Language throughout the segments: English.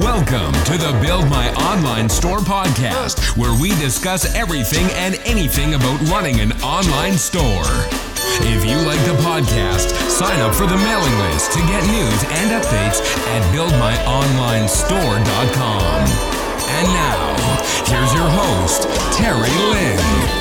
Welcome to the Build My Online Store podcast, where we discuss everything and anything about running an online store. If you like the podcast, sign up for the mailing list to get news and updates at buildmyonlinestore.com. And now, here's your host, Terry Lin.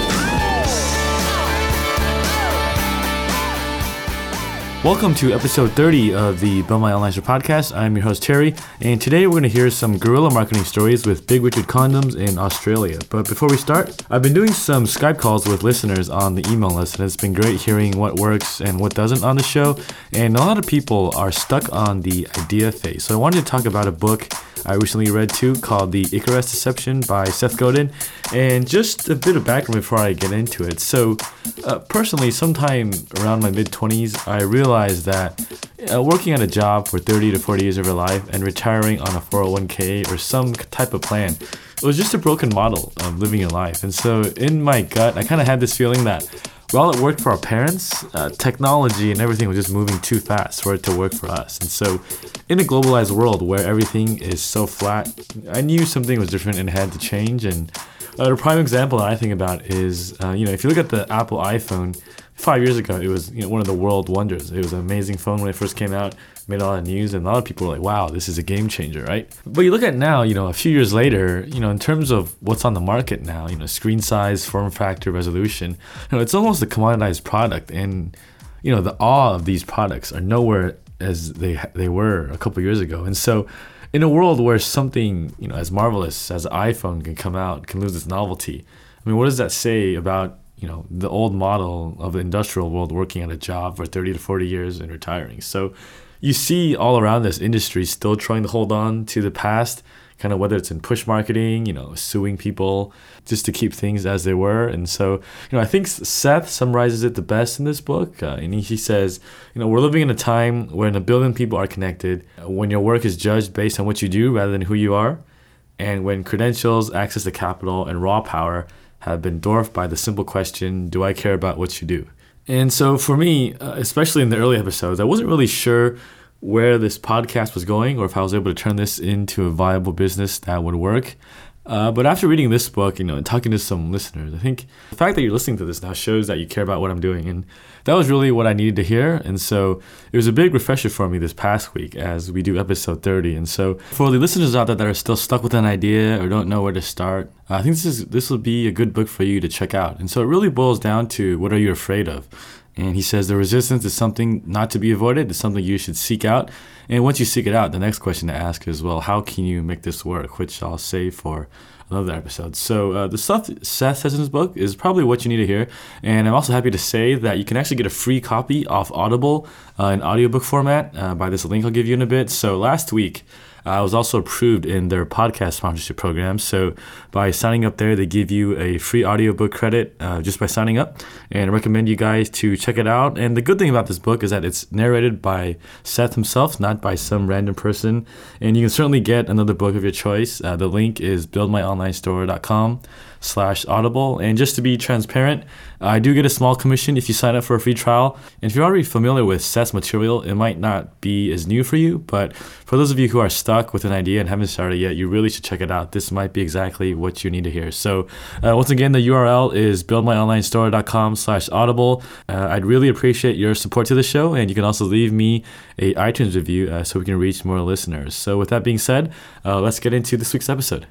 Welcome to episode 30 of the Build My Online podcast. I'm your host, Terry, and today we're going to hear some guerrilla marketing stories with Big Richard Condoms in Australia. But before we start, I've been doing some Skype calls with listeners on the email list, and it's been great hearing what works and what doesn't on the show. And a lot of people are stuck on the idea phase. So I wanted to talk about a book I recently read too called The Icarus Deception by Seth Godin. And just a bit of background before I get into it. So, uh, personally, sometime around my mid 20s, I realized that uh, working at a job for 30 to 40 years of your life and retiring on a 401k or some type of plan it was just a broken model of living your life. And so, in my gut, I kind of had this feeling that while it worked for our parents, uh, technology and everything was just moving too fast for it to work for us. And so, in a globalized world where everything is so flat, I knew something was different and had to change. And a prime example that I think about is, uh, you know, if you look at the Apple iPhone, five years ago, it was you know, one of the world wonders. It was an amazing phone when it first came out, made a lot of news, and a lot of people were like, "Wow, this is a game changer," right? But you look at now, you know, a few years later, you know, in terms of what's on the market now, you know, screen size, form factor, resolution, you know, it's almost a commoditized product, and you know, the awe of these products are nowhere as they they were a couple years ago, and so. In a world where something, you know, as marvelous as iPhone can come out, can lose its novelty, I mean, what does that say about you know the old model of the industrial world working at a job for 30 to 40 years and retiring? So you see all around this industry still trying to hold on to the past kind of whether it's in push marketing you know suing people just to keep things as they were and so you know i think seth summarizes it the best in this book uh, and he says you know we're living in a time when a billion people are connected when your work is judged based on what you do rather than who you are and when credentials access to capital and raw power have been dwarfed by the simple question Do I care about what you do? And so for me, uh, especially in the early episodes, I wasn't really sure where this podcast was going or if I was able to turn this into a viable business that would work. Uh, but after reading this book, you know, and talking to some listeners, I think the fact that you're listening to this now shows that you care about what I'm doing. And that was really what I needed to hear. And so it was a big refresher for me this past week as we do episode 30. And so for the listeners out there that are still stuck with an idea or don't know where to start, I think this is this will be a good book for you to check out. And so it really boils down to what are you afraid of? And he says the resistance is something not to be avoided, it's something you should seek out. And once you seek it out, the next question to ask is, well, how can you make this work? Which I'll save for another episode. So uh, the stuff Seth says in his book is probably what you need to hear. And I'm also happy to say that you can actually get a free copy off Audible uh, in audiobook format uh, by this link I'll give you in a bit. So last week, I was also approved in their podcast sponsorship program. So by signing up there, they give you a free audiobook credit uh, just by signing up. And I recommend you guys to check it out. And the good thing about this book is that it's narrated by Seth himself, not by some random person. And you can certainly get another book of your choice. Uh, the link is buildmyonlinestore.com slash audible. And just to be transparent, I do get a small commission if you sign up for a free trial. And if you're already familiar with Seth's material, it might not be as new for you. But for those of you who are stuck with an idea and haven't started yet, you really should check it out. This might be exactly what you need to hear. So uh, once again, the URL is buildmyonlinestore.com slash audible. Uh, I'd really appreciate your support to the show. And you can also leave me a iTunes review uh, so we can reach more listeners. So with that being said, uh, let's get into this week's episode.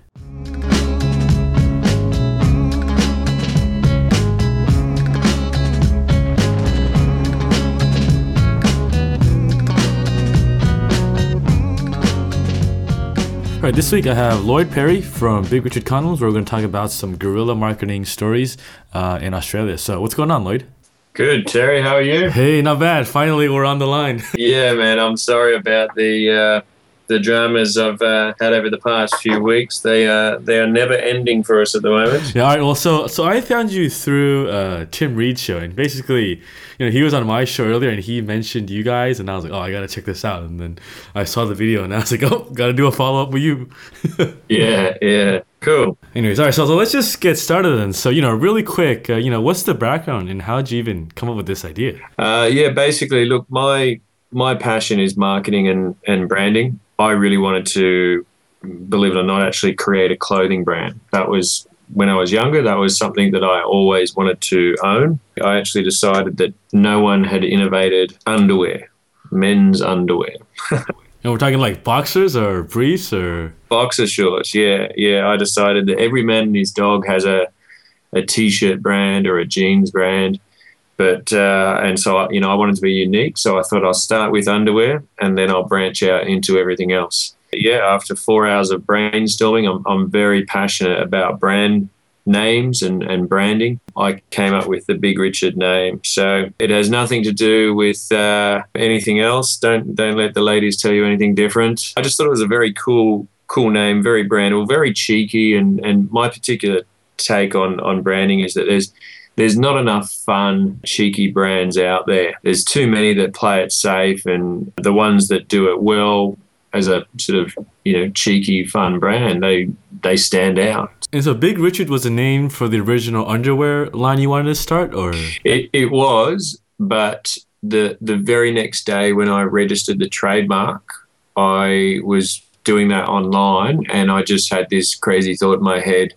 All right, this week I have Lloyd Perry from Big Richard where we're going to talk about some guerrilla marketing stories uh, in Australia. So, what's going on, Lloyd? Good, Terry. How are you? Hey, not bad. Finally, we're on the line. yeah, man. I'm sorry about the uh, the dramas I've uh, had over the past few weeks. They uh, they are never ending for us at the moment. Yeah. All right. Well, so so I found you through uh, Tim Reid's show, and basically, you know, he was on my show earlier, and he mentioned you guys, and I was like, oh, I gotta check this out, and then I saw the video, and I was like, oh, gotta do a follow up with you. yeah. Yeah. Cool. Anyways, all right. So, so let's just get started then. So, you know, really quick, uh, you know, what's the background and how'd you even come up with this idea? Uh, yeah. Basically, look, my my passion is marketing and and branding. I really wanted to believe it or not, actually create a clothing brand. That was when I was younger, that was something that I always wanted to own. I actually decided that no one had innovated underwear, men's underwear. And we're talking like boxers or briefs or Boxer shorts, yeah, yeah. I decided that every man and his dog has a a t-shirt brand or a jeans brand, but uh, and so I, you know I wanted to be unique, so I thought I'll start with underwear and then I'll branch out into everything else. Yeah, after four hours of brainstorming, I'm I'm very passionate about brand names and, and branding. I came up with the Big Richard name. So it has nothing to do with uh, anything else. Don't don't let the ladies tell you anything different. I just thought it was a very cool cool name, very brandable, very cheeky. And, and my particular take on, on branding is that there's there's not enough fun, cheeky brands out there. There's too many that play it safe, and the ones that do it well as a sort of you know cheeky, fun brand, they they stand out. And so Big Richard was the name for the original underwear line you wanted to start or It, it was, but the the very next day when I registered the trademark, I was doing that online, and I just had this crazy thought in my head: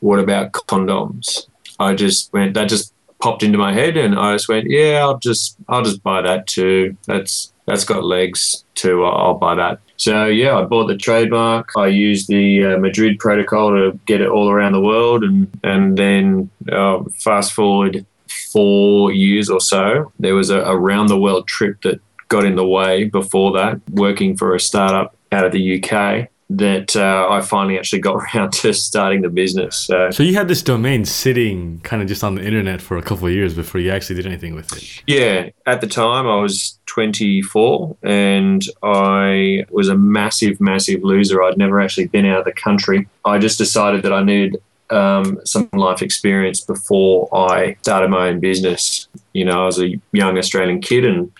What about condoms? I just went that just popped into my head, and I just went, yeah, I'll just I'll just buy that too. That's that's got legs too. I'll, buy that. So yeah, I bought the trademark. I used the uh, Madrid protocol to get it all around the world, and and then uh, fast forward four years or so, there was a, a round the world trip that got in the way before that, working for a startup out of the UK. That uh, I finally actually got around to starting the business. So So you had this domain sitting kind of just on the internet for a couple of years before you actually did anything with it. Yeah, at the time I was 24 and I was a massive, massive loser. I'd never actually been out of the country. I just decided that I needed um, some life experience before I started my own business. You know, I was a young Australian kid and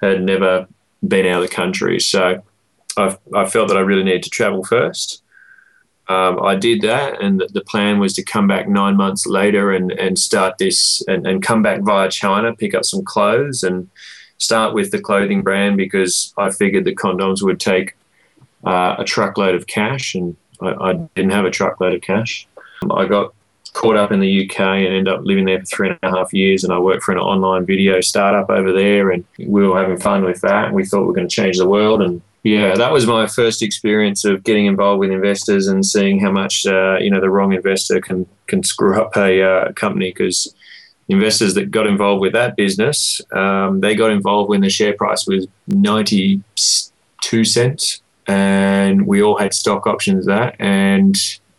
had never been out of the country. So I, I felt that I really needed to travel first. Um, I did that, and the, plan was to come back nine months later and, and start this and, and come back via China, pick up some clothes, and start with the clothing brand because I figured the condoms would take uh, a truckload of cash, and I, I didn't have a truckload of cash. I got caught up in the UK and ended up living there for three and a half years. And I worked for an online video startup over there, and we were having fun with that. We thought we were going to change the world. And yeah, that was my first experience of getting involved with investors and seeing how much uh, you know the wrong investor can can screw up a uh, company because investors that got involved with that business, um, they got involved when the share price was 92 cents. And we all had stock options that. And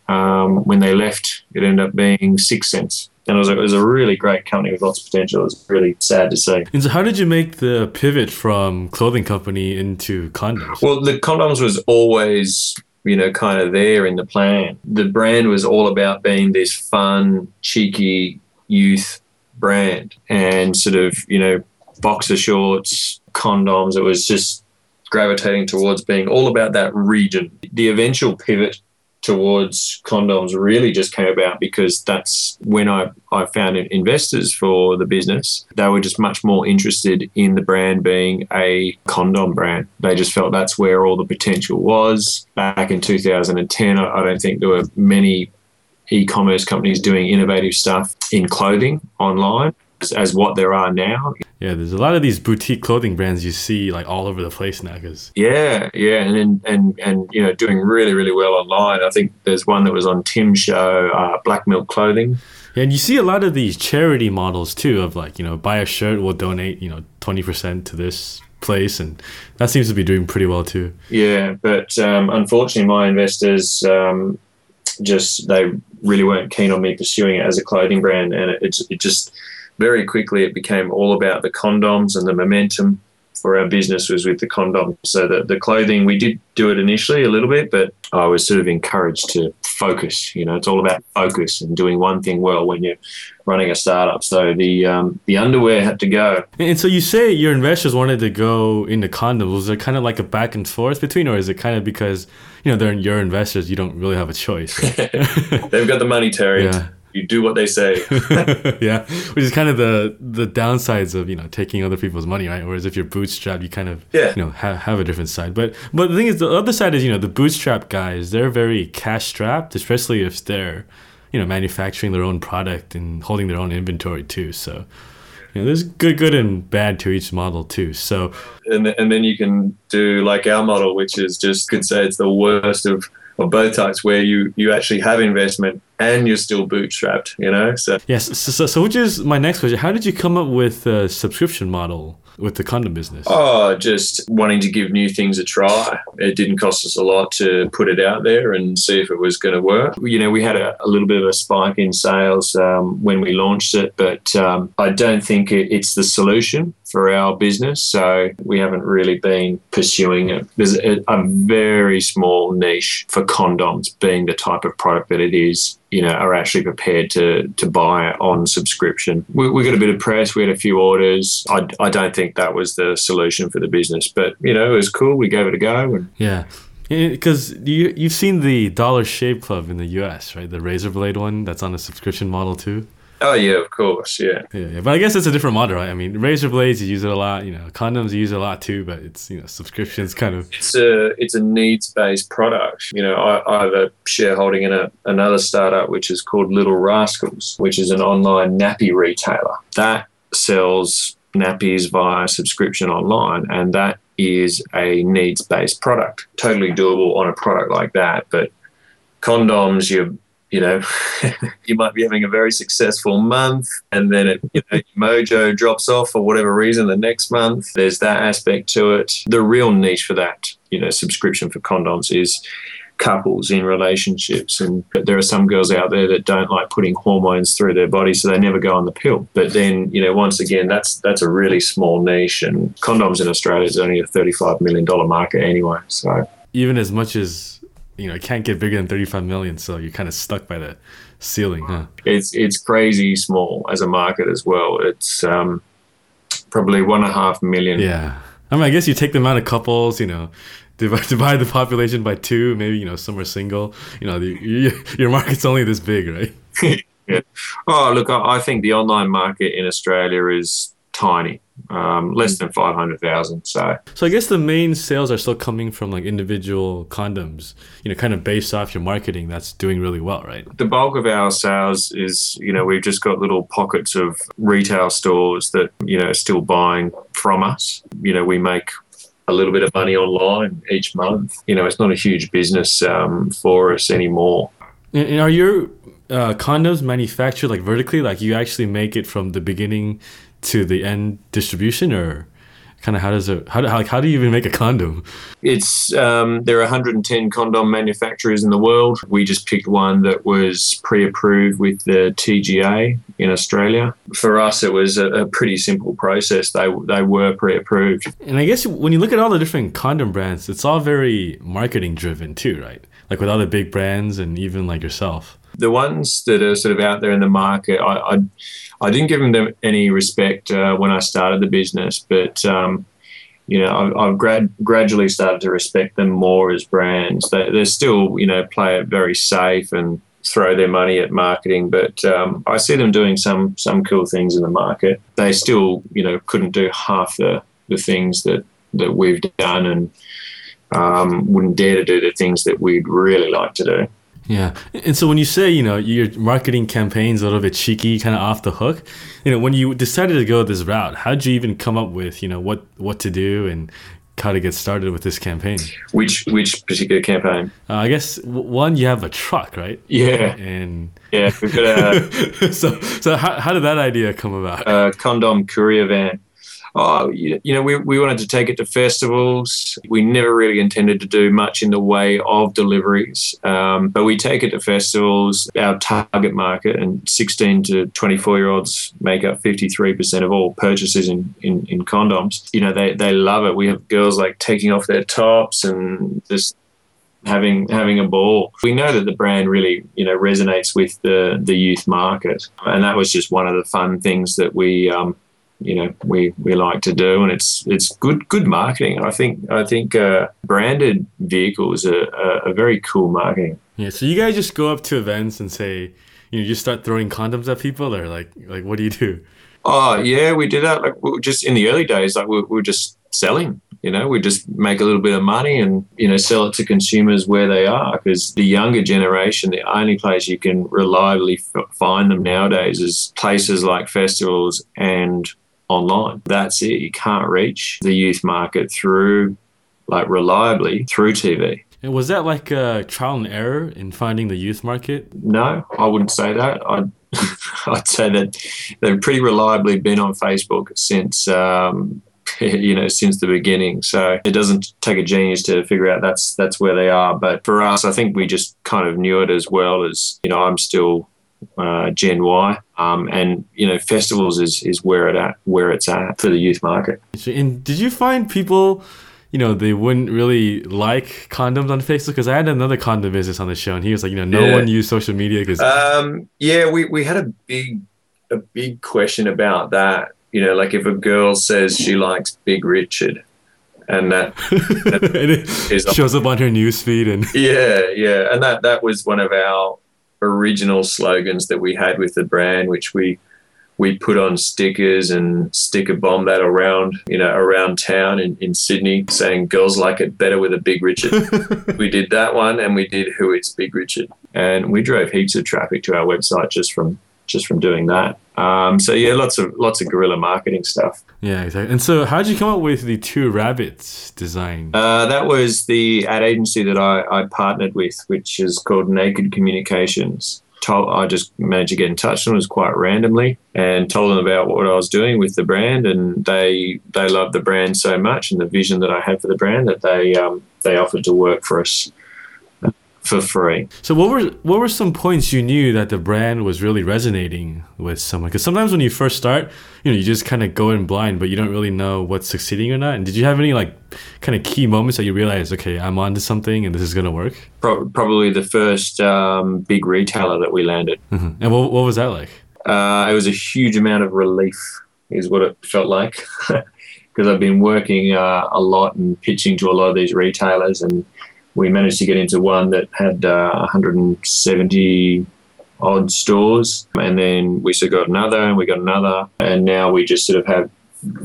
um, when they left, it ended up being six cents. And it was, a, it was a really great company with lots of potential. It was really sad to see. And so how did you make the pivot from clothing company into condoms? Well, the condoms was always, you know, kind of there in the plan. The brand was all about being this fun, cheeky youth brand and sort of, you know, boxer shorts, condoms. It was just gravitating towards being all about that region. The eventual pivot towards condoms really just came about because that's when I, I found investors for the business. They were just much more interested in the brand being a condom brand. They just felt that's where all the potential was. Back in 2010, I, I don't think there were many e-commerce companies doing innovative stuff in clothing online as, as what there are now. Yeah, there's a lot of these boutique clothing brands you see like all over the place now. Cause Yeah, yeah, and and and, and you know doing really really well online. I think there's one that was on Tim's show, uh, Black Milk Clothing. Yeah, and you see a lot of these charity models too of like, you know, buy a shirt, we'll donate, you know, 20% to this place. And that seems to be doing pretty well too. Yeah, but um, unfortunately, my investors um, just they really weren't keen on me pursuing it as a clothing brand, and it, it, it just very quickly it became all about the condoms and the momentum for our business was with the condoms. So the, the clothing, we did do it initially a little bit, but I was sort of encouraged to focus. You know, it's all about focus and doing one thing well when you're running a startup. So the um, the underwear had to go. And so you say your investors wanted to go into condoms. Was there kind of like a back and forth between, or is it kind of because, you know, they're your investors, you don't really have a choice? They've got the money, Terry. Yeah. You do what they say. yeah, which is kind of the the downsides of you know taking other people's money, right? Whereas if you're bootstrapped, you kind of Yeah. you know have, have a different side. But but the thing is, the other side is you know the bootstrap guys. They're very cash strapped, especially if they're you know manufacturing their own product and holding their own inventory too. So you know, there's good good and bad to each model too. So and, and then you can do like our model, which is just could say it's the worst of, of both types, where you you actually have investment and you're still bootstrapped. You know, so yes, so, so, so which is my next question. How did you come up with a subscription model with the condom business? oh, just wanting to give new things a try. It didn't cost us a lot to put it out there and see if it was going to work. You know, we had a, a little bit of a spike in sales um, when we launched it, but um, I don't think it, it's the solution for our business. So we haven't really been pursuing it. There's a, a very small niche for condoms being the type of product that it is. You know, are actually prepared to to buy on subscription. We, we got a bit of press. We had a few orders. I, I don't think that was the solution for the business, but you know, it was cool. We gave it a go, and Yeah, because you you've seen the Dollar Shave Club in the U.S., right? The razor blade one that's on a subscription model too. Oh yeah, of course, yeah. Yeah, yeah, but I guess it's a different model, right? I mean, razor blades you use it a lot. You know, condoms you use it a lot too, but it's you know subscriptions kind of. it's a it's a needs based product. You know, I, I have a shareholding in a, another startup which is called Little Rascals, which is an online nappy retailer that sells nappies via subscription online, and that is a needs based product. Totally doable on a product like that, but condoms, you you know, you might be having a very successful month, and then it, you know, mojo drops off for whatever reason the next month. There's that aspect to it. The real niche for that, you know, subscription for condoms is couples in relationships and there are some girls out there that don't like putting hormones through their body so they never go on the pill but then you know once again that's that's a really small niche and condoms in australia is only a 35 million dollar market anyway so Even as much as you know, it can't get bigger than thirty-five million, so you're kind of stuck by that ceiling, huh? it's it's crazy small as a market as well it's um probably one and a half million Yeah, I mean, I guess you take the amount of couples, you know, divide, divide the population by two. Maybe you know some are single. You know, the, your, your market's only this big, right? yeah. Oh, look, I I think the online market in Australia is tiny, um, less than 500,000. So, So I guess the main sales are still coming from like individual condoms. You know, kind of based off your marketing. That's doing really well, right? the bulk of our sales is, you know, we've just got little pockets of retail stores that, you know, are still buying from us. You know, we make a little bit of money online each month. You know, it's not a huge business um, for us anymore. And, and are your uh, condoms manufactured like vertically? Like you actually make it from the beginning to the end distribution, or kind of how does it? How do, how, like, how do you even make a condom? It's um, there are 110 condom manufacturers in the world. We just picked one that was pre-approved with the TGA in Australia. For us, it was a, a pretty simple process. They they were pre-approved. And I guess when you look at all the different condom brands, it's all very marketing driven too, right? Like with other big brands and even like yourself. The ones that are sort of out there in the market, I I, I didn't give them any respect uh, when I started the business, but um, you know, I've, I've grad, gradually started to respect them more as brands. They, they're still, you know, play it very safe and throw their money at marketing, but um, I see them doing some some cool things in the market. They still, you know, couldn't do half the the things that that we've done, and um, wouldn't dare to do the things that we'd really like to do. Yeah. And so when you say, you know, your marketing campaign's a little bit cheeky, kind of off the hook, you know, when you decided to go this route, how did you even come up with, you know, what what to do and how to get started with this campaign? Which which particular campaign? Uh, I guess w- one, you have a truck, right? Yeah, And yeah, we've got a. so so how, how did that idea come about? uh, condom courier van. Oh, you, you know, we, we wanted to take it to festivals. We never really intended to do much in the way of deliveries, um, but we take it to festivals. Our target market and 16 to 24 year olds make up 53% of all purchases in, in, in condoms. You know, they, they love it. We have girls like taking off their tops and just having having a ball. We know that the brand really, you know, resonates with the the youth market, and that was just one of the fun things that we, um, you know, we we like to do, and it's it's good good marketing. I think I think uh, branded vehicles are, are, are very cool marketing. Yeah, so you guys just go up to events and say, you know, you start throwing condoms at people, or like like what do you do? Oh yeah, we did that. Like we were just in the early days, like we, we were just selling. You know, we just make a little bit of money and you know sell it to consumers where they are. Because the younger generation, the only place you can reliably f- find them nowadays is places like festivals and online. That's it. You can't reach the youth market through like reliably through TV. And was that like a trial and error in finding the youth market? No, I wouldn't say that. I'd, I'd say that they've pretty reliably been on Facebook since um, you know since the beginning. So it doesn't take a genius to figure out that's that's where they are. But for us, I think we just kind of knew it as well as you know I'm still uh, Gen Y, um, and you know festivals is is where it at where it's at for the youth market. And did you find people? you know, they wouldn't really like condoms on Facebook because I had another condom business on the show, and he was like, you know, no Yeah. one used social media because Um, yeah, we, we had a big a big question about that. You know, like if a girl says she likes Big Richard, and that it is- shows up on her newsfeed, and yeah, yeah, and that that was one of our original slogans that we had with the brand, which we we put on stickers and sticker bomb that around you know around town in, in Sydney, saying girls like it better with a Big Richard. we did that one, and we did Who It's Big Richard, and we drove heaps of traffic to our website just from just from doing that. Um, so yeah, lots of lots of guerrilla marketing stuff. yeah, exactly. And so, how did you come up with the two rabbits design? Uh, that was the ad agency that I, I partnered with, which is called Naked Communications. Told, I just managed to get in touch with them, it was quite randomly, and told them about what I was doing with the brand, and they they loved the brand so much and the vision that I had for the brand that they um, they offered to work for us for free. So, what were what were some points you knew that the brand was really resonating with someone? Because sometimes when you first start, you know, you just kind of go in blind, but you don't really know what's succeeding or not. And did you have any like kind of key moments that you realized, okay, I'm onto something and this is gonna work? Pro- probably the first um, big retailer that we landed. Mhm. And what what was that like? Uh, it was a huge amount of relief, is what it felt like, because I've been working uh, a lot and pitching to a lot of these retailers, and we managed to get into one that had uh, 170 odd stores, and then we sort of got another, and we got another, and now we just sort of have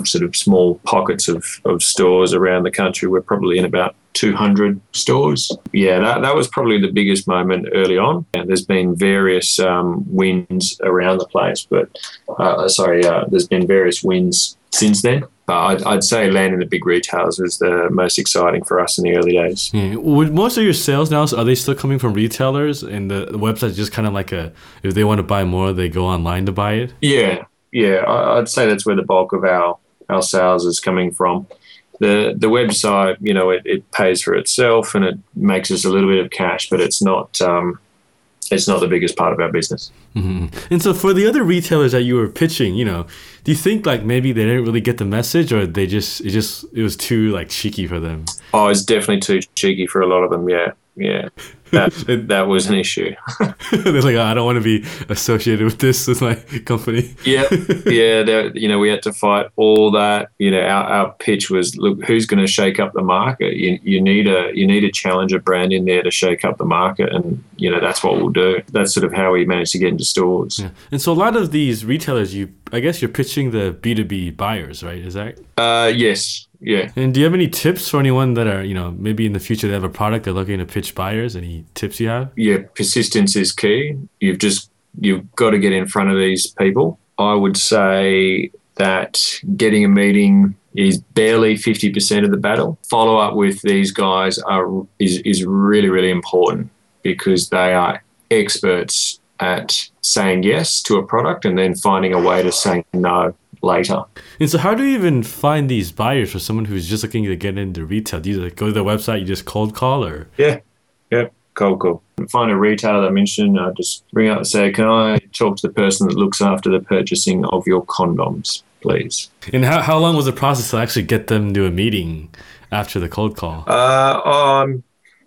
sort of small pockets of, of stores around the country. We're probably in about 200 stores. Yeah, that, that was probably the biggest moment early on. And there's been various um, wins around the place, but uh, sorry, uh, there's been various wins since then. But I'd, I'd say landing the big retailers was the most exciting for us in the early days. Yeah. Would most of your sales now are they still coming from retailers and the, website's just kind of like a if they want to buy more they go online to buy it? Yeah, yeah, I, I'd say that's where the bulk of our, our sales is coming from. The the website, you know, it, it pays for itself and it makes us a little bit of cash, but it's not um, it's not the biggest part of our business. Hmm And so for the other retailers that you were pitching, you know, do you think like maybe they didn't really get the message or they just it just it was too like cheeky for them? Oh, it's definitely too cheeky for a lot of them. Yeah, yeah, that that was an issue. They're like, oh, I don't want to be associated with this with my company. yeah, yeah. You know, we had to fight all that. You know, our, our pitch was, look, who's going to shake up the market? You, you need a you need a challenger brand in there to shake up the market, and you know that's what we'll do. That's sort of how we managed to get into stores. Yeah. And so a lot of these retailers, you I guess you're pitching the B two B buyers, right? Is that? Uh, yes, yeah. And do you have any tips for anyone that are you know maybe in the future they have a product they're looking to pitch buyers? Any tips you have? yeah, persistence is key. You've just you've got to get in front of these people. I would say that getting a meeting is barely 50% of the battle. Follow up with these guys are is, is really really important because they are experts at saying yes to a product and then finding a way to say no later. And so how do you even find these buyers for someone who's just looking to get into retail? Do you like go to their website, you just cold call, or Yeah. Yeah. Cool, cool. Find a retailer that I mentioned, uh, just ring up and say, Can I talk to the person that looks after the purchasing of your condoms, please? and how how long was the process to actually get them to a meeting after the cold call? Uh, I'm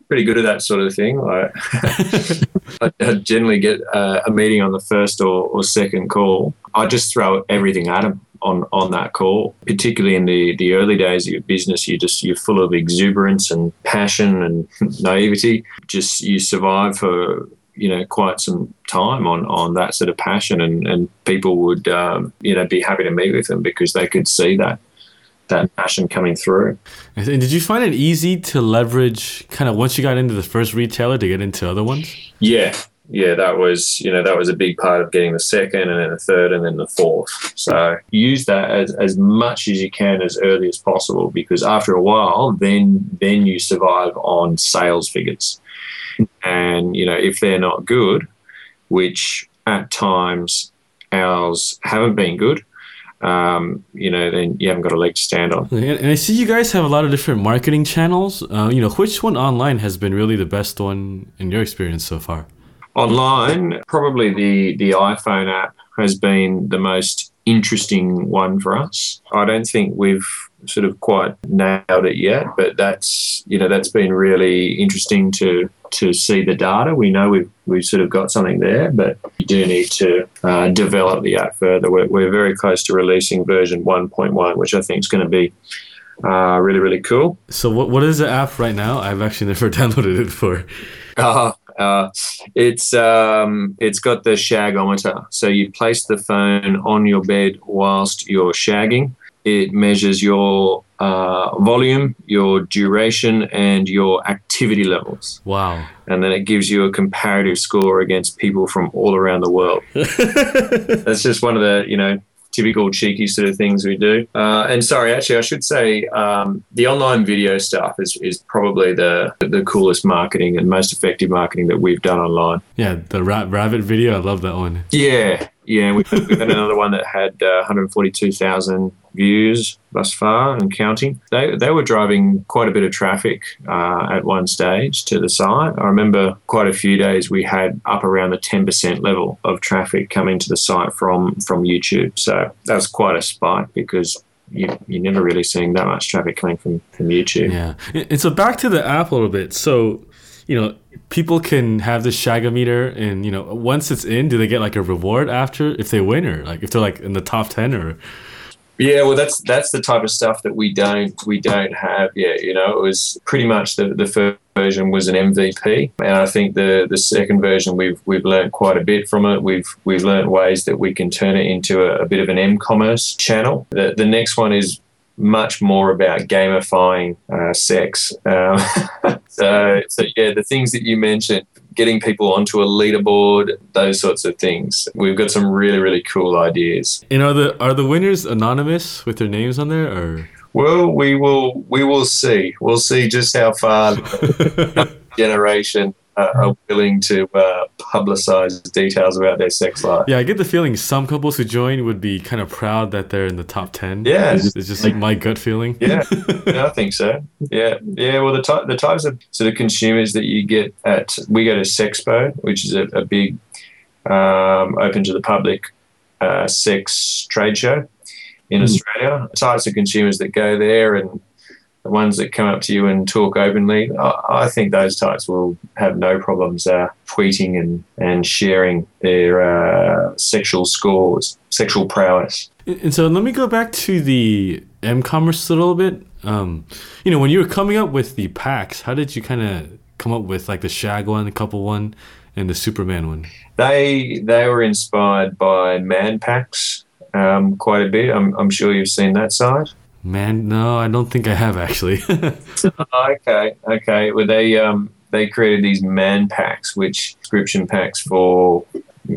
pretty good at that sort of thing. Like, I, I generally get uh, a meeting on the first or, or second call. I just throw everything at them on, on that call. Particularly in the, the early days of your business, you just you're full of exuberance and passion and naivety. Just you survive for you know quite some time on on that sort of passion, and and people would um, you know be happy to meet with them because they could see that that passion coming through. And did you find it easy to leverage kind of once you got into the first retailer to get into other ones? Yeah, yeah, that was you know that was a big part of getting the second and then the third and then the fourth. So use that as, as much as you can as early as possible because after a while, then then you survive on sales figures, and you know if they're not good, which at times ours haven't been good. Um, you know, then you haven't got a leg to stand on. And I see you guys have a lot of different marketing channels. Uh, you know, which one online has been really the best one in your experience so far? Online, probably the the iPhone app has been the most interesting one for us. I don't think we've sort of quite nailed it yet, but that's you know that's been really interesting to to see the data. We know we've we've sort of got something there, but we do need to uh, develop the app further. We're, we're very close to releasing version 1.1, which I think is going to be uh, really really cool. So what what is the app right now? I've actually never downloaded it before. Uh, uh, it's um, it's got the shagometer. So you place the phone on your bed whilst you're shagging. It measures your uh, volume, your duration, and your activity levels. Wow! And then it gives you a comparative score against people from all around the world. That's just one of the you know typical cheeky sort of things we do. Uh, and sorry, actually, I should say um, the online video stuff is, is probably the the coolest marketing and most effective marketing that we've done online. Yeah, the ra- rabbit video, I love that one. Yeah, yeah, we've, we've had another one that had uh, 142,000 views thus far and counting. They, they were driving quite a bit of traffic uh, at one stage to the site. I remember quite a few days we had up around the 10% level of traffic coming to the site from, from YouTube. So that was quite a spike because you, you're never really seeing that much traffic coming from, from YouTube. Yeah. And so back to the app a little bit. So, you know, people can have this shagometer and, you know, once it's in, do they get like a reward after if they win or like if they're like in the top 10 or yeah, well, that's that's the type of stuff that we don't we don't have yet. You know, it was pretty much the, the first version was an MVP, and I think the the second version we've we've learned quite a bit from it. We've we've learned ways that we can turn it into a, a bit of an m-commerce channel. The the next one is much more about gamifying uh, sex. Um, so, so yeah, the things that you mentioned, getting people onto a leaderboard, those sorts of things. We've got some really really cool ideas. And are the are the winners anonymous with their names on there or? Well, we will we will see. We'll see just how far generation uh, are willing to uh, publicize details about their sex life. Yeah, I get the feeling some couples who join would be kind of proud that they're in the top 10. Yeah. It's, it's just like my gut feeling. Yeah, yeah, I think so. Yeah, yeah. Well, the, ty- the types of sort of consumers that you get at, we go to Sexpo, which is a, a big, um, open to the public uh, sex trade show in mm. Australia. The types of consumers that go there and the ones that come up to you and talk openly, I, I think those types will have no problems uh, tweeting and, and sharing their uh, sexual scores, sexual prowess. And so let me go back to the M commerce a little bit. Um, you know, when you were coming up with the packs, how did you kind of come up with like the Shag one, the couple one, and the Superman one? They they were inspired by Man Packs um, quite a bit. I'm, I'm sure you've seen that site. Man, no, I don't think I have actually. okay, okay. Well, they um they created these man packs, which subscription packs for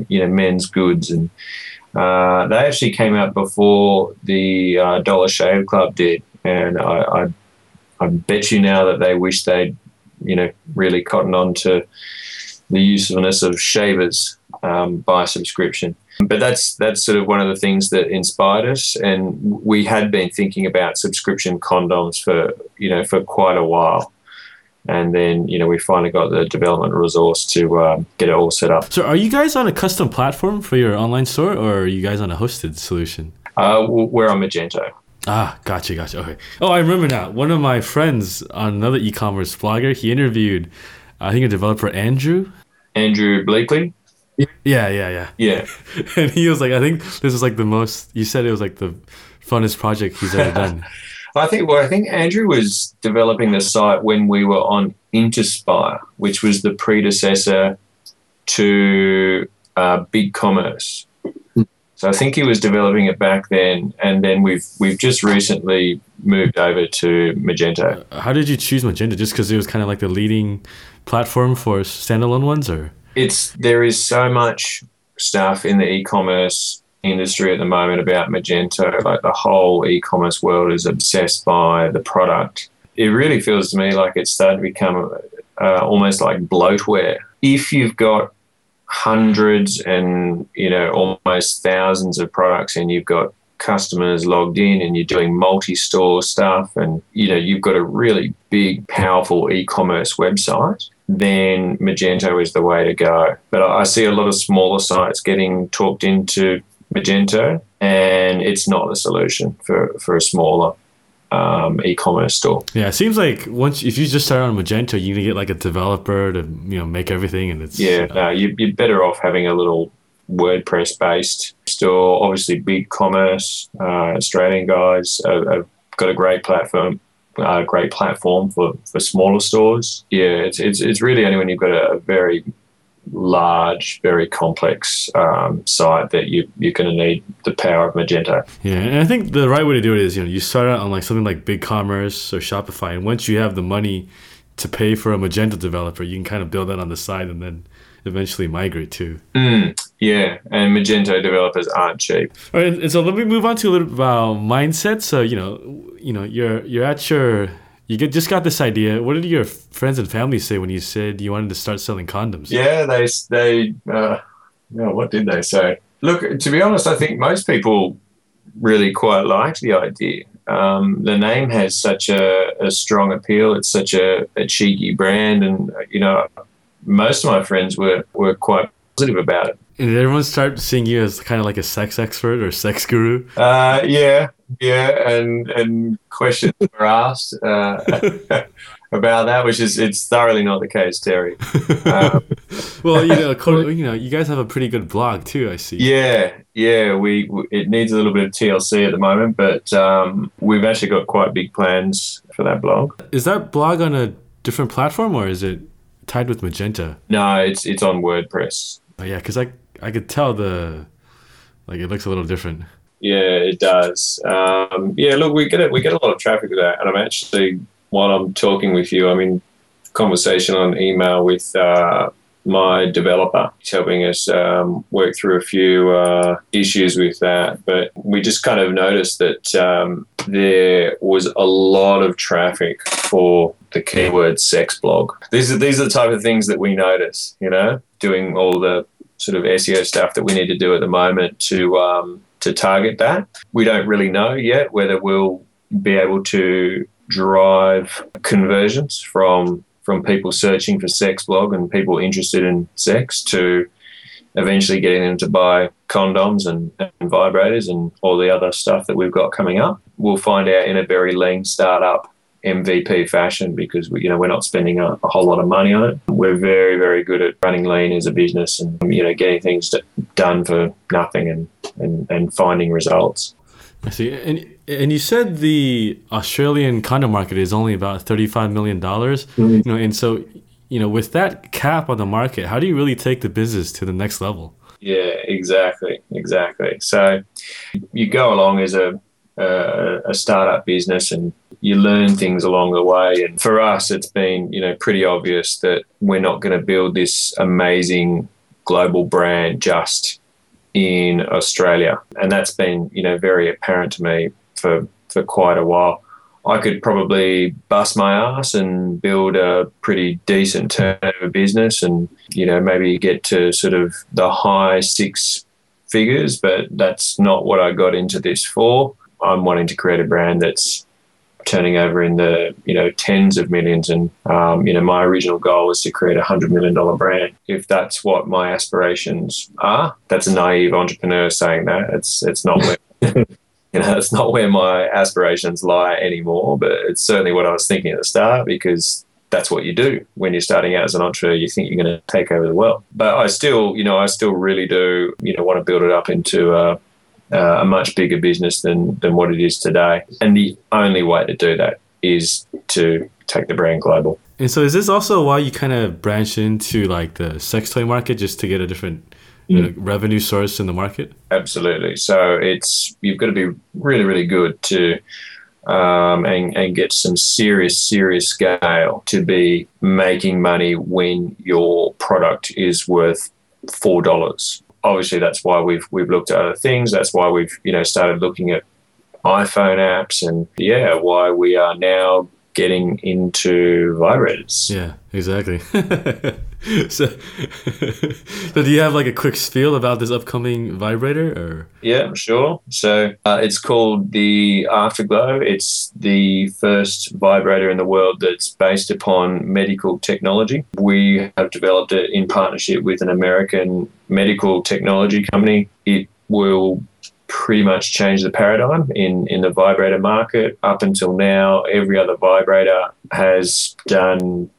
you know men's goods, and uh, they actually came out before the uh, Dollar Shave Club did, and I, I I bet you now that they wish they'd you know really cotton on to the usefulness of shavers um, by subscription. But that's that's sort of one of the things that inspired us, and we had been thinking about subscription condoms for you know for quite a while, and then you know we finally got the development resource to um, get it all set up. So, are you guys on a custom platform for your online store, or are you guys on a hosted solution? Uh, we're on Magento. Ah, gotcha, gotcha. Okay. Oh, I remember now. One of my friends on another e-commerce blogger, he interviewed, I think, a developer, Andrew. Andrew Bleakley. Yeah, yeah, yeah. Yeah. and he was like, I think this is like the most. You said it was like the funnest project he's ever done. I think. Well, I think Andrew was developing the site when we were on Interspire, which was the predecessor to uh, Big Commerce. So I think he was developing it back then, and then we've we've just recently moved over to Magento. How did you choose Magento? Just because it was kind of like the leading platform for standalone ones, or It's there is so much stuff in the e-commerce industry at the moment about Magento. Like the whole e-commerce world is obsessed by the product. It really feels to me like it's starting to become uh, almost like bloatware. If you've got hundreds and you know almost thousands of products and you've got customers logged in and you're doing multi-store stuff and you know you've got a really big powerful e-commerce website then magento is the way to go but i I see a lot of smaller sites getting talked into magento and it's not the solution for, for a smaller um, e-commerce store yeah, it seems like once if you just start on Magento, you need to get like a developer to you know make everything, and it's Yeah, no, you, you're better off having a little WordPress based store. Obviously, big commerce, uh, Australian guys have, have got a great platform. Uh, great platform for, for smaller stores. Yeah, it's, it's, it's really only when you've got a, a very large, very complex um, site that you, you're going to need the power of Magento. Yeah, and I think the right way to do it is, you know, you start out on like something like BigCommerce or Shopify, and once you have the money to pay for a Magento developer, you can kind of build that on the side and then eventually migrate to. Mm, yeah, and Magento developers aren't cheap. All right, and so let me move on to a little bit about mindset. So you know, you know, you're you're at your you get just got this idea. What did your friends and family say when you said you wanted to start selling condoms? Yeah, they they. Uh, no, what did they say? Look, to be honest, I think most people really quite liked the idea. Um, the name has such a, a strong appeal. It's such a, a cheeky brand, and uh, you know, most of my friends were were quite positive about it. And did everyone start seeing you as kind of like a sex expert or sex guru? Uh, yeah, yeah, and and questions were asked uh, about that, which is it's thoroughly not the case, Terry. Um, well, you know, you know, you guys have a pretty good blog too. I see. Yeah, yeah. We, we it needs a little bit of TLC at the moment, but um, we've actually got quite big plans for that blog. Is that blog on a different platform or is it tied with Magento? No, it's it's on WordPress. Oh yeah, because I I could tell the like it looks a little different. Yeah, it does. Um, yeah, look, we get it. We get a lot of traffic with that, and I'm actually while I'm talking with you, I'm in conversation on email with uh, my developer. He's helping us um, work through a few uh, issues with that. But we just kind of noticed that um, there was a lot of traffic for the keyword sex blog. These are these are the type of things that we notice. You know, doing all the sort of SEO stuff that we need to do at the moment to um, to target that. We don't really know yet whether we'll be able to drive conversions from from people searching for sex blog and people interested in sex to eventually getting them to buy condoms and, and vibrators and all the other stuff that we've got coming up. We'll find out in a very lean startup MVP fashion because we, you know we're not spending a, a, whole lot of money on it. We're very very good at running lean as a business and you know getting things done for nothing and and, and finding results. I see. And and you said the Australian condo market is only about thirty five million dollars. Mm-hmm. You know, and so you know with that cap on the market, how do you really take the business to the next level? Yeah, exactly, exactly. So you go along as a uh, a startup business and you learn things along the way. And for us, it's been you know pretty obvious that we're not going to build this amazing global brand just in Australia, and that's been you know very apparent to me for for quite a while. I could probably bust my ass and build a pretty decent turnover business, and you know maybe get to sort of the high six figures, but that's not what I got into this for. I'm wanting to create a brand that's turning over in the you know tens of millions. And um, you know my original goal was to create a hundred million dollar brand. If that's what my aspirations are that's a naive entrepreneur saying that. It's it's not where you know it's not where my aspirations lie anymore but it's certainly what I was thinking at the start because that's what you do. When you're starting out as an entrepreneur. You think you're going to take over the world, but I still, you know, I still really do, you know, want to build it up into a, uh, a much bigger business than than what it is today. And the only way to do that is to take the brand global. And so, is this also why you kind of branch into like the sex toy market just to get a different you know, revenue source in the market? Absolutely. So it's you've got to be really, really good to um, and, and get some serious, serious scale to be making money when your product is worth four dollars. Obviously, that's why we've we've looked at other things. That's why we've you know started looking at iPhone apps, and yeah, why we are now getting into vibrators. Yeah, exactly. so, so do you have like a quick spiel about this upcoming vibrator or? Yeah sure. So uh, it's called the afterglow. It's the first vibrator in the world that's based upon medical technology. We have developed it in partnership with an american medical technology company. It will pretty much changed the paradigm in, in the vibrator market. Up until now, every other vibrator has done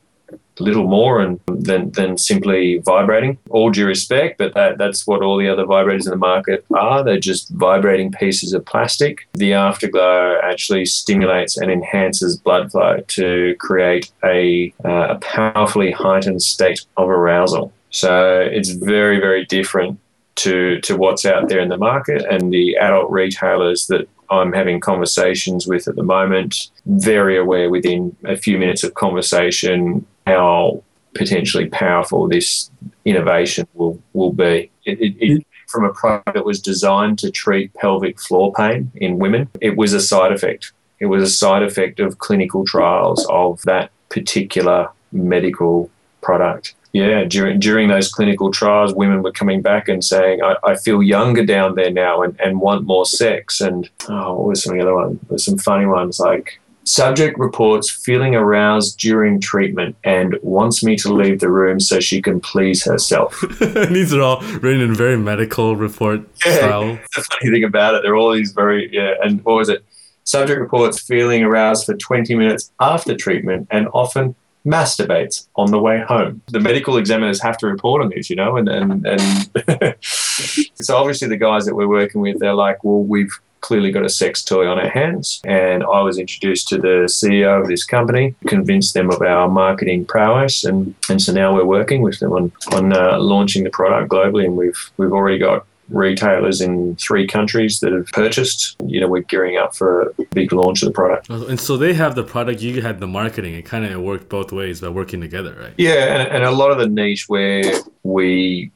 little more and than, than simply vibrating. All due respect, but that, that's what all the other vibrators in the market are. They're just vibrating pieces of plastic. The afterglow actually stimulates and enhances blood flow to create a, uh, a powerfully heightened state of arousal. So it's very, very different to to what's out there in the market and the adult retailers that I'm having conversations with at the moment, very aware within a few minutes of conversation how potentially powerful this innovation will, will be. It, it, it, from a product that was designed to treat pelvic floor pain in women, it was a side effect. It was a side effect of clinical trials of that particular medical product yeah, during during those clinical trials, women were coming back and saying, "I, I feel younger down there now and, and want more sex." And oh, what was some other one? There's some funny ones like subject reports feeling aroused during treatment and wants me to leave the room so she can please herself. these are all written in very medical report yeah, style. The funny thing about it, they're all these very yeah. And what was it? Subject reports feeling aroused for 20 minutes after treatment and often masturbates on the way home. The medical examiners have to report on these, you know, and and, and so obviously the guys that we're working with, they're like, well, we've clearly got a sex toy on our hands. And I was introduced to the CEO of this company, convinced them of our marketing prowess, and, and so now we're working with them on on uh, launching the product globally, and we've we've already got retailers in three countries that have purchased. You know, we're gearing up for a big launch of the product. And so they have the product, you had the marketing. It kind of worked both ways by working together, right? Yeah, and, and a lot of the niche where we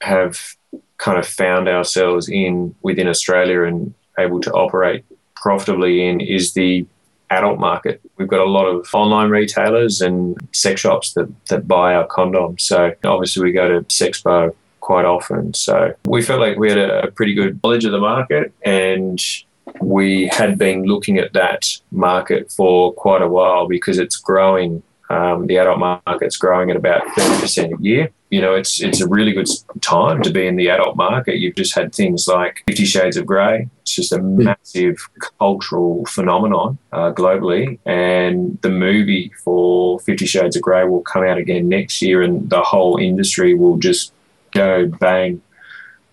have kind of found ourselves in within Australia and able to operate profitably in is the adult market. We've got a lot of online retailers and sex shops that, that buy our condoms. So obviously we go to Sexpo quite often. So we felt like we had a, a pretty good knowledge of the market and we had been looking at that market for quite a while because it's growing. Um, the adult market's growing at about 30% a year. You know, it's it's a really good time to be in the adult market. You've just had things like Fifty Shades of Grey. It's just a massive cultural phenomenon uh, globally. And the movie for Fifty Shades of Grey will come out again next year, and the whole industry will just go bang.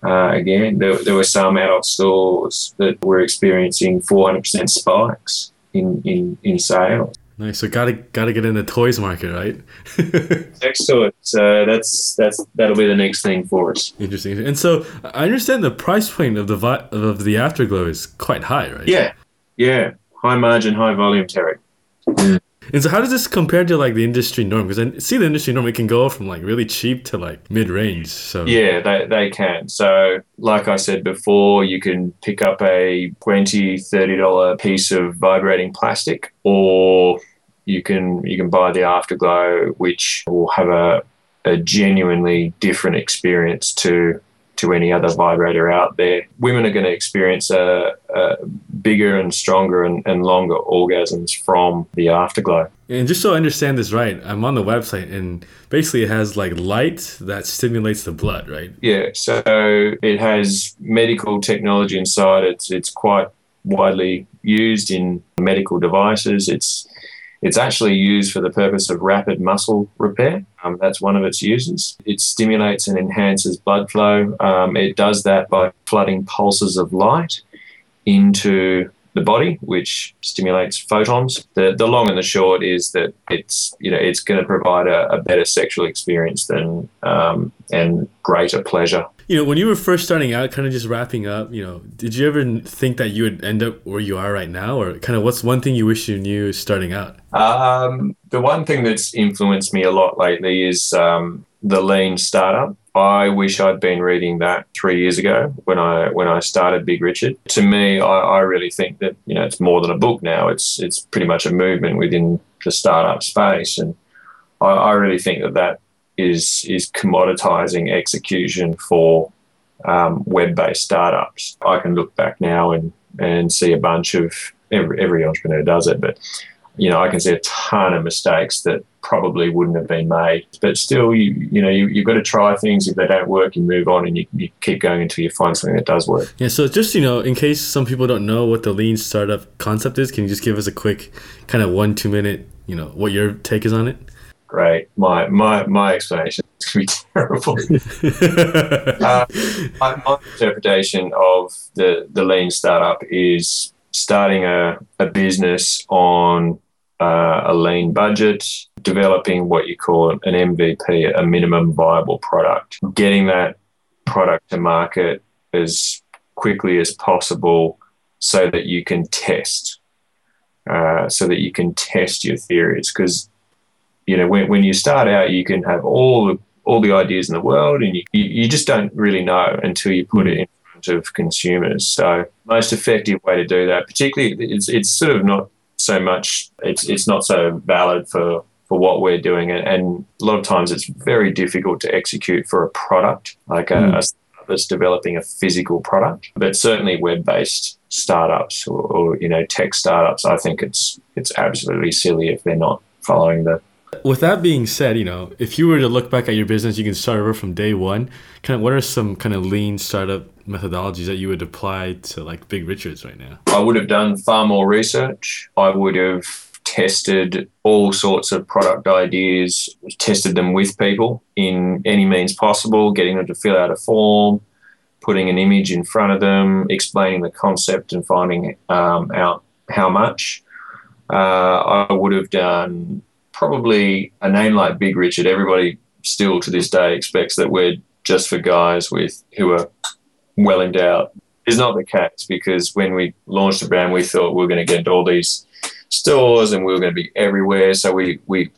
Uh, again, there, there were some adult stores that were experiencing 400% spikes in, in, in sales. Nice. So gotta gotta get in the toys market, right? next to it. So that's that's that'll be the next thing for us. Interesting. And so I understand the price point of the vi- of the Afterglow is quite high, right? Yeah, yeah. High margin, high volume, Terry. Mm. And so, how does this compare to like the industry norm? Because I see the industry norm, it can go from like really cheap to like mid range. So yeah, they, they can. So, like I said before, you can pick up a 20 30 dollar piece of vibrating plastic, or you can you can buy the Afterglow, which will have a a genuinely different experience to to any other vibrator out there. Women are going to experience a, a bigger and stronger and, and, longer orgasms from the afterglow. And just so I understand this right, I'm on the website and basically it has like light that stimulates the blood, right? Yeah, so it has medical technology inside. It's it's quite widely used in medical devices. It's it's actually used for the purpose of rapid muscle repair. Um, that's one of its uses. It stimulates and enhances blood flow. Um, it does that by flooding pulses of light into the body, which stimulates photons. The the long and the short is that it's you know it's going to provide a, a, better sexual experience than um, and greater pleasure. You know, when you were first starting out, kind of just wrapping up, you know, did you ever think that you would end up where you are right now, or kind of what's one thing you wish you knew starting out? Um, the one thing that's influenced me a lot lately is um, the lean startup. I wish I'd been reading that three years ago when I when I started Big Richard. To me, I, I really think that you know it's more than a book now. It's it's pretty much a movement within the startup space, and I, I really think that that is is commoditizing execution for um, web-based startups. I can look back now and and see a bunch of every, every entrepreneur does it, but you know, I can see a ton of mistakes that probably wouldn't have been made. But still, you you know, you, you've got to try things. If they don't work, you move on and you, you keep going until you find something that does work. Yeah. So just you know, in case some people don't know what the lean startup concept is, can you just give us a quick kind of one two minute, you know, what your take is on it? Great. My my my explanation is going to be terrible. uh, my, my interpretation of the the lean startup is starting a, a business on uh, a lean budget, developing what you call an MVP, a minimum viable product, getting that product to market as quickly as possible so that you can test, uh, so that you can test your theories. Because, you know, when, when you start out, you can have all the, all the ideas in the world and you, you just don't really know until you put it in front of consumers. So most effective way to do that, particularly it's it's sort of not so much it's it's not so valid for for what we're doing and, and a lot of times it's very difficult to execute for a product like a, mm. a that's developing a physical product but certainly web-based startups or, or you know tech startups i think it's it's absolutely silly if they're not following the with that being said, you know, if you were to look back at your business, you can start over from day one. Kind of, what are some kind of lean startup methodologies that you would apply to like Big Richards right now? I would have done far more research. I would have tested all sorts of product ideas, tested them with people in any means possible, getting them to fill out a form, putting an image in front of them, explaining the concept, and finding um, out how much. Uh, I would have done probably a name like Big Richard. Everybody still to this day expects that we're just for guys with who are well endowed is not the case because when we launched the brand, we thought we were going to get into all these stores and we were going to be everywhere. So we we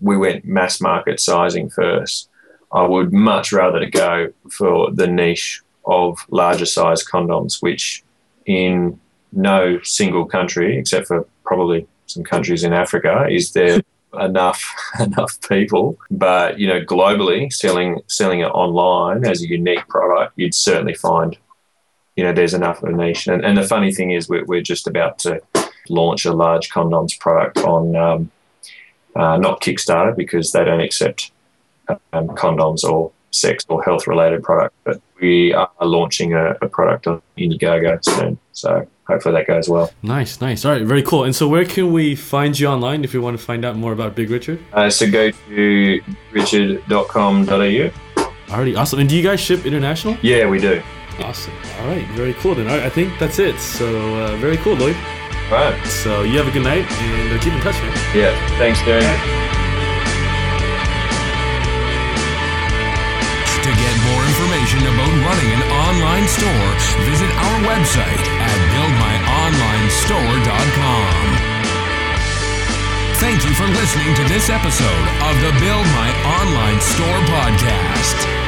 we went mass market sizing first. I would much rather to go for the niche of larger size condoms, which in no single country, except for probably some countries in Africa, is there enough enough people. But you know, globally, selling selling it online as a unique product, you'd certainly find you know there's enough of a niche. And, and the funny thing is, we're, we're just about to launch a large condoms product on um, uh, not Kickstarter because they don't accept um, condoms or sex or health related product, but we are launching a, a product on Indiegogo soon. So hopefully that goes well. Nice, nice. All right, very cool. And so, where can we find you online if we want to find out more about Big Richard? Uh, so, go to richard.com.au. Alrighty, awesome. And do you guys ship international? Yeah, we do. Awesome. All right, very cool. Then I think that's it. So, uh, very cool, Lloyd. All right. So, you have a good night and uh, keep in touch, man. Yeah, thanks, Darren. To get more information about running an online store, visit our website at buildmyonlinestore.com. Thank you for listening to this episode of the Build My Online Store podcast.